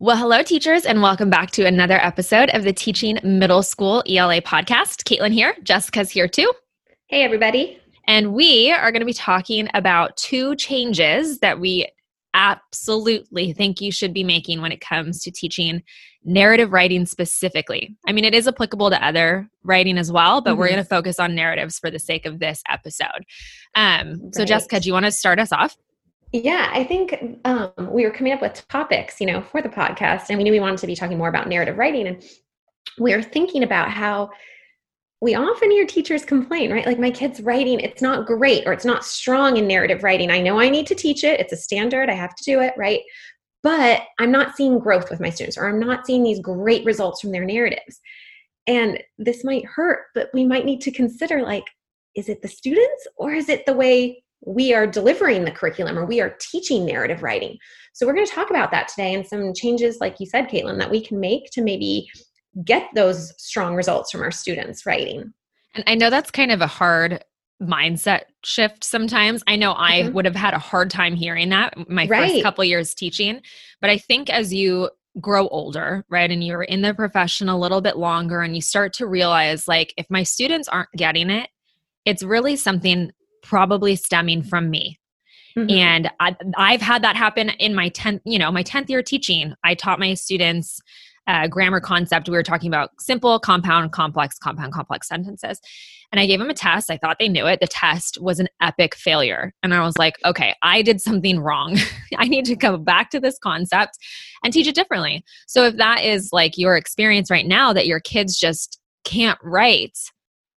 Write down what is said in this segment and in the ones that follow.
Well, hello, teachers, and welcome back to another episode of the Teaching Middle School ELA podcast. Caitlin here, Jessica's here too. Hey, everybody. And we are going to be talking about two changes that we absolutely think you should be making when it comes to teaching narrative writing specifically. I mean, it is applicable to other writing as well, but mm-hmm. we're going to focus on narratives for the sake of this episode. Um, right. So, Jessica, do you want to start us off? Yeah, I think um, we were coming up with topics, you know, for the podcast, and we knew we wanted to be talking more about narrative writing, and we were thinking about how we often hear teachers complain, right? Like my kid's writing, it's not great or it's not strong in narrative writing. I know I need to teach it; it's a standard. I have to do it, right? But I'm not seeing growth with my students, or I'm not seeing these great results from their narratives. And this might hurt, but we might need to consider like, is it the students or is it the way we are delivering the curriculum or we are teaching narrative writing. So we're going to talk about that today and some changes, like you said, Caitlin, that we can make to maybe get those strong results from our students writing. And I know that's kind of a hard mindset shift sometimes. I know I mm-hmm. would have had a hard time hearing that my right. first couple years teaching, but I think as you grow older, right, and you're in the profession a little bit longer and you start to realize like if my students aren't getting it, it's really something probably stemming from me. Mm-hmm. And I, I've had that happen in my 10th, you know, my 10th year teaching. I taught my students uh, grammar concept. We were talking about simple, compound, complex, compound, complex sentences. And I gave them a test. I thought they knew it. The test was an epic failure. And I was like, okay, I did something wrong. I need to go back to this concept and teach it differently. So if that is like your experience right now that your kids just can't write,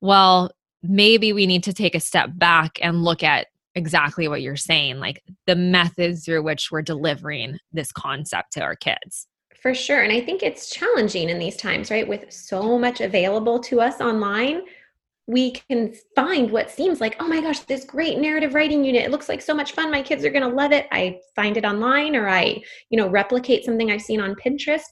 well, maybe we need to take a step back and look at exactly what you're saying like the methods through which we're delivering this concept to our kids. For sure. And i think it's challenging in these times right? With so much available to us online we can find what seems like oh my gosh this great narrative writing unit. It looks like so much fun. My kids are going to love it. I find it online or i you know replicate something i've seen on pinterest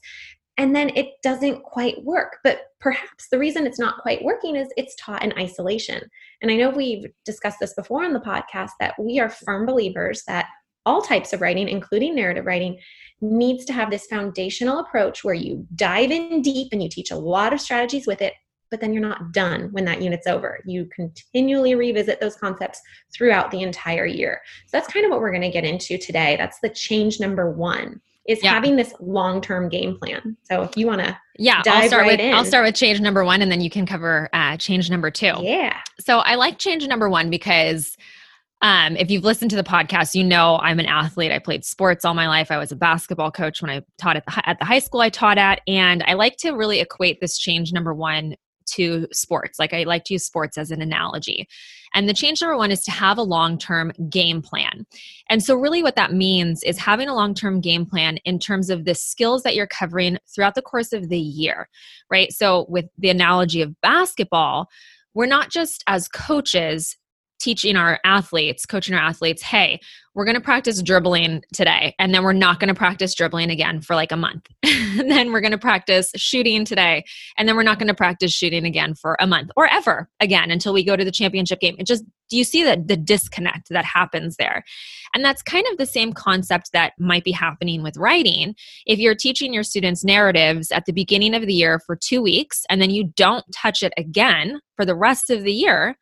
and then it doesn't quite work. But perhaps the reason it's not quite working is it's taught in isolation. And I know we've discussed this before on the podcast that we are firm believers that all types of writing, including narrative writing, needs to have this foundational approach where you dive in deep and you teach a lot of strategies with it, but then you're not done when that unit's over. You continually revisit those concepts throughout the entire year. So that's kind of what we're going to get into today. That's the change number one is yeah. having this long-term game plan. So if you want to yeah, I'll start right with in. I'll start with change number one, and then you can cover uh, change number two. Yeah. So I like change number one because um, if you've listened to the podcast, you know I'm an athlete. I played sports all my life. I was a basketball coach when I taught at the, at the high school I taught at, and I like to really equate this change number one to sports. Like I like to use sports as an analogy. And the change number one is to have a long term game plan. And so, really, what that means is having a long term game plan in terms of the skills that you're covering throughout the course of the year, right? So, with the analogy of basketball, we're not just as coaches teaching our athletes, coaching our athletes, hey, we're going to practice dribbling today, and then we're not going to practice dribbling again for like a month. then we're going to practice shooting today, and then we're not going to practice shooting again for a month or ever again until we go to the championship game. It just, do you see that the disconnect that happens there? And that's kind of the same concept that might be happening with writing. If you're teaching your students narratives at the beginning of the year for two weeks, and then you don't touch it again for the rest of the year,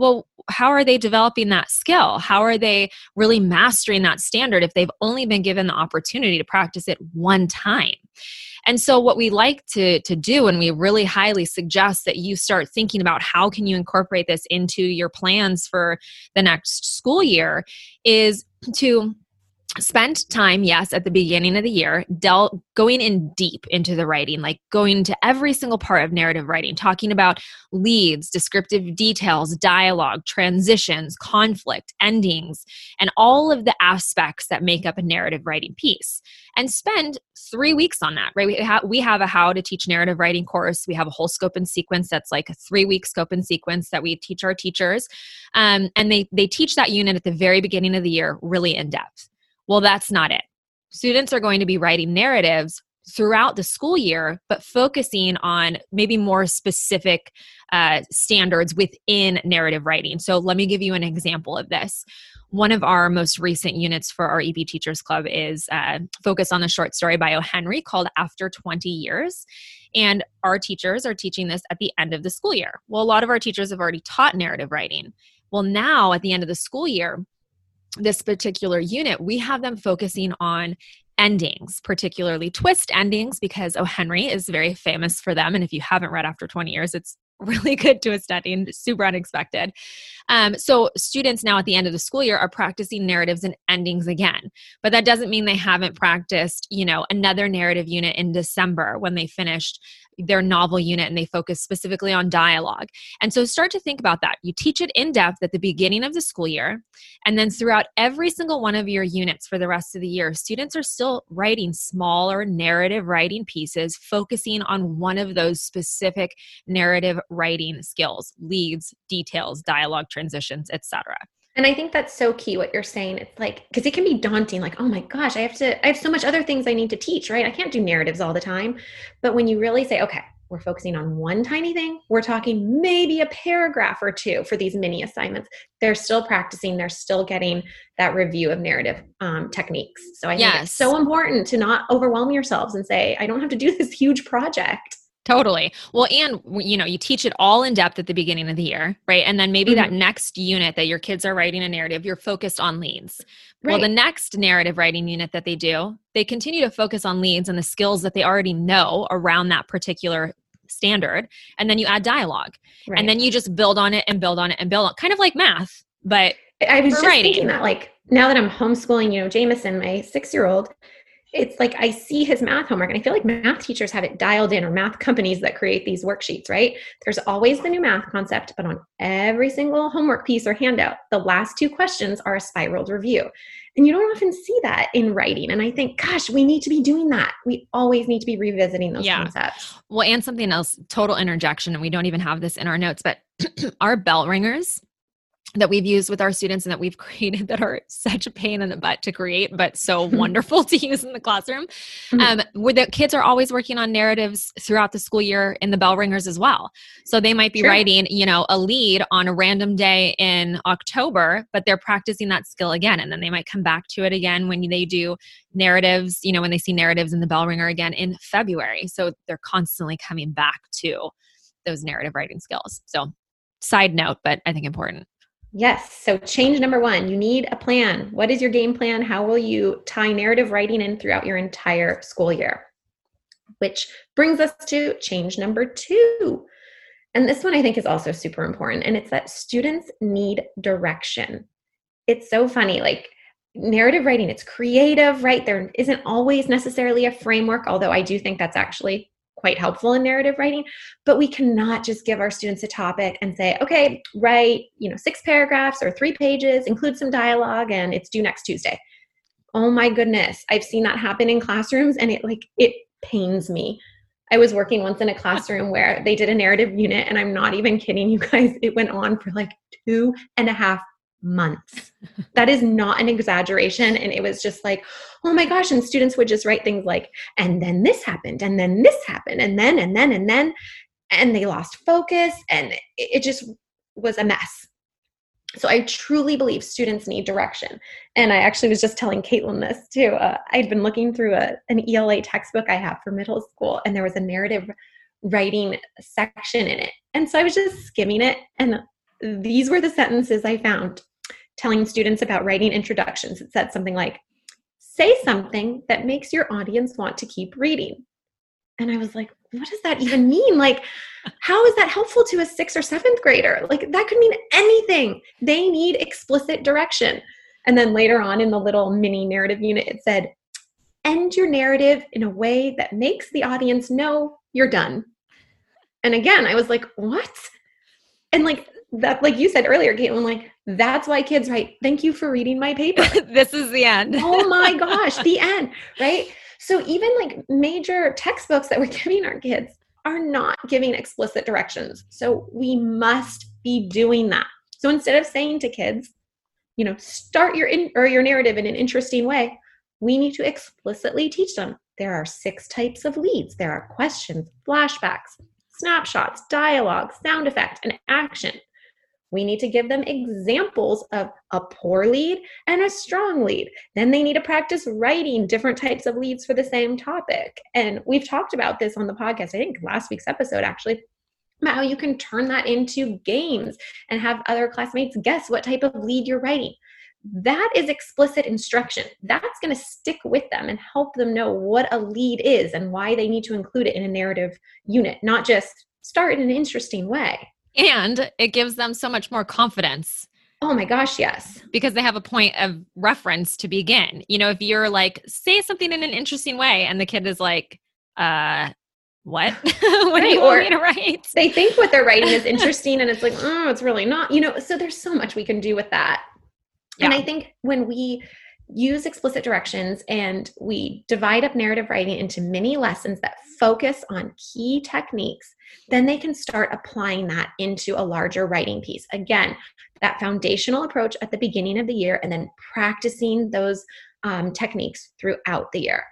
well, how are they developing that skill? How are they really mastering that standard if they've only been given the opportunity to practice it one time? And so what we like to to do and we really highly suggest that you start thinking about how can you incorporate this into your plans for the next school year is to spent time yes at the beginning of the year del- going in deep into the writing like going to every single part of narrative writing talking about leads descriptive details dialogue transitions conflict endings and all of the aspects that make up a narrative writing piece and spend three weeks on that right? We, ha- we have a how to teach narrative writing course. We have a whole scope and sequence that's like a three week scope and sequence that we teach our teachers um, and they they teach that unit at the very beginning of the year really in depth well, that's not it. Students are going to be writing narratives throughout the school year, but focusing on maybe more specific uh, standards within narrative writing. So, let me give you an example of this. One of our most recent units for our EB Teachers Club is uh, focused on the short story by O. Henry called After 20 Years. And our teachers are teaching this at the end of the school year. Well, a lot of our teachers have already taught narrative writing. Well, now at the end of the school year, this particular unit, we have them focusing on endings, particularly twist endings, because O. Henry is very famous for them. And if you haven't read After 20 Years, it's really good to a study and super unexpected. Um, so students now at the end of the school year are practicing narratives and endings again, but that doesn't mean they haven't practiced, you know, another narrative unit in December when they finished their novel unit and they focus specifically on dialogue. And so start to think about that. You teach it in depth at the beginning of the school year, and then throughout every single one of your units for the rest of the year, students are still writing smaller narrative writing pieces, focusing on one of those specific narrative writing skills, leads, details, dialogue transitions, etc. And I think that's so key what you're saying. It's like because it can be daunting like, "Oh my gosh, I have to I have so much other things I need to teach, right? I can't do narratives all the time." But when you really say, "Okay, we're focusing on one tiny thing. We're talking maybe a paragraph or two for these mini assignments. They're still practicing. They're still getting that review of narrative um, techniques. So I think yes. it's so important to not overwhelm yourselves and say, I don't have to do this huge project. Totally. Well, and you know, you teach it all in depth at the beginning of the year, right? And then maybe mm-hmm. that next unit that your kids are writing a narrative, you're focused on leads. Right. Well, the next narrative writing unit that they do, they continue to focus on leads and the skills that they already know around that particular standard. And then you add dialogue. Right. And then you just build on it and build on it and build on kind of like math, but I was just writing. thinking that like now that I'm homeschooling, you know, Jameson, my six year old, it's like I see his math homework and I feel like math teachers have it dialed in or math companies that create these worksheets, right? There's always the new math concept, but on every single homework piece or handout, the last two questions are a spiraled review. And you don't often see that in writing. And I think, gosh, we need to be doing that. We always need to be revisiting those yeah. concepts. Well, and something else, total interjection, and we don't even have this in our notes, but our bell ringers that we've used with our students and that we've created that are such a pain in the butt to create, but so wonderful to use in the classroom. Mm-hmm. Um, where the kids are always working on narratives throughout the school year in the bell ringers as well. So they might be sure. writing, you know, a lead on a random day in October, but they're practicing that skill again. And then they might come back to it again when they do narratives, you know, when they see narratives in the bell ringer again in February. So they're constantly coming back to those narrative writing skills. So side note, but I think important. Yes. So, change number one you need a plan. What is your game plan? How will you tie narrative writing in throughout your entire school year? Which brings us to change number two. And this one I think is also super important. And it's that students need direction. It's so funny. Like, narrative writing, it's creative, right? There isn't always necessarily a framework, although I do think that's actually quite helpful in narrative writing but we cannot just give our students a topic and say okay write you know six paragraphs or three pages include some dialogue and it's due next tuesday. Oh my goodness i've seen that happen in classrooms and it like it pains me. I was working once in a classroom where they did a narrative unit and i'm not even kidding you guys it went on for like two and a half months. that is not an exaggeration. And it was just like, oh my gosh. And students would just write things like, and then this happened, and then this happened, and then, and then, and then. And they lost focus, and it just was a mess. So I truly believe students need direction. And I actually was just telling Caitlin this too. Uh, I'd been looking through a, an ELA textbook I have for middle school, and there was a narrative writing section in it. And so I was just skimming it, and these were the sentences I found telling students about writing introductions. It said something like, say something that makes your audience want to keep reading. And I was like, what does that even mean? Like, how is that helpful to a sixth or seventh grader? Like, that could mean anything. They need explicit direction. And then later on in the little mini narrative unit, it said, end your narrative in a way that makes the audience know you're done. And again, I was like, what? And like, that like you said earlier caitlin like that's why kids write. Thank you for reading my paper. This is the end. Oh my gosh the end right? So even like major textbooks that we're giving our kids are not giving explicit directions. So we must be doing that. So instead of saying to kids you know start your in or your narrative in an interesting way we need to explicitly teach them there are six types of leads. There are questions, flashbacks, snapshots, dialogue, sound effect, and action. We need to give them examples of a poor lead and a strong lead. Then they need to practice writing different types of leads for the same topic. And we've talked about this on the podcast, I think last week's episode actually, about how you can turn that into games and have other classmates guess what type of lead you're writing. That is explicit instruction. That's going to stick with them and help them know what a lead is and why they need to include it in a narrative unit, not just start in an interesting way. And it gives them so much more confidence. Oh my gosh, yes. Because they have a point of reference to begin. You know, if you're like, say something in an interesting way, and the kid is like, uh, what? what right. do you want me to write? They think what they're writing is interesting, and it's like, oh, it's really not. You know, so there's so much we can do with that. Yeah. And I think when we use explicit directions and we divide up narrative writing into mini lessons that focus on key techniques, then they can start applying that into a larger writing piece. Again, that foundational approach at the beginning of the year and then practicing those um, techniques throughout the year.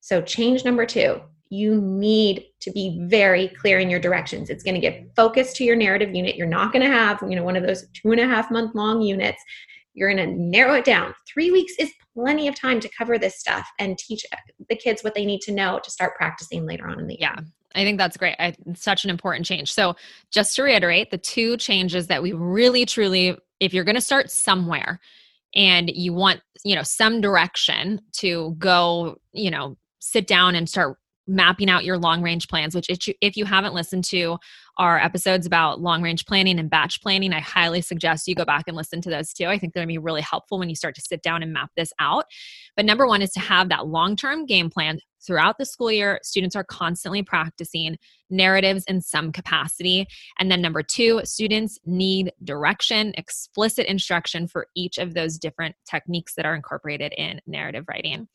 So, change number two you need to be very clear in your directions. It's going to get focused to your narrative unit. You're not going to have, you know, one of those two and a half month long units. You're going to narrow it down. Three weeks is plenty of time to cover this stuff and teach the kids what they need to know to start practicing later on in the year. Yeah. I think that's great. I, such an important change. So, just to reiterate, the two changes that we really truly, if you're going to start somewhere and you want, you know, some direction to go, you know, sit down and start mapping out your long range plans which if you haven't listened to our episodes about long range planning and batch planning i highly suggest you go back and listen to those too i think they're going to be really helpful when you start to sit down and map this out. But number one is to have that long term game plan throughout the school year. Students are constantly practicing narratives in some capacity. And then number two students need direction explicit instruction for each of those different techniques that are incorporated in narrative writing.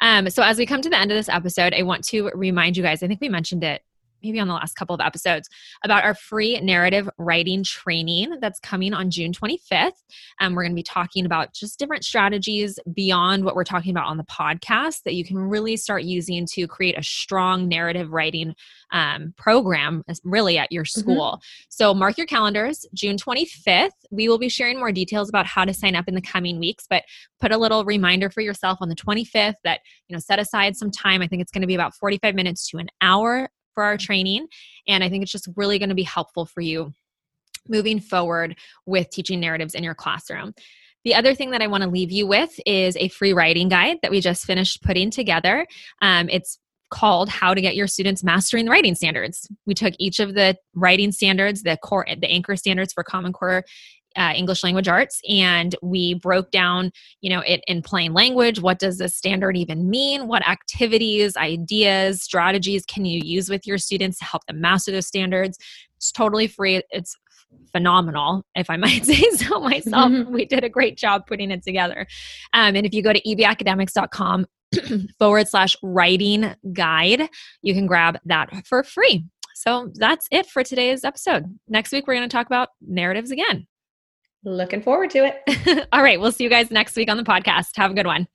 Um, so as we come to the end of this episode, I want to remind you guys, I think we mentioned it maybe on the last couple of episodes about our free narrative writing training that's coming on June 25th. Um, we're going to be talking about just different strategies beyond what we're talking about on the podcast that you can really start using to create a strong narrative writing um, program, really at your mm-hmm. school. Mm-hmm. So mark your calendars, June 25th. We will be sharing more details about how to sign up in the coming weeks, but put a little reminder for yourself on the 25th that, you know, set aside some time. I think it's going to be about 45 minutes to an hour for our training. And I think it's just really going to be helpful for you moving forward with teaching narratives in your classroom. The other thing that I want to leave you with is a free writing guide that we just finished putting together. Um, it's called How to Get Your Students Mastering the Writing Standards. We took each of the writing standards, the core, the anchor standards for Common Core uh, English language arts, and we broke down, you know, it in plain language. What does this standard even mean? What activities, ideas, strategies can you use with your students to help them master those standards? It's totally free. It's phenomenal, if I might say so myself. Mm-hmm. We did a great job putting it together. Um, and if you go to ebacademics.com forward slash writing guide, you can grab that for free. So that's it for today's episode. Next week, we're going to talk about narratives again. Looking forward to it. All right. We'll see you guys next week on the podcast. Have a good one.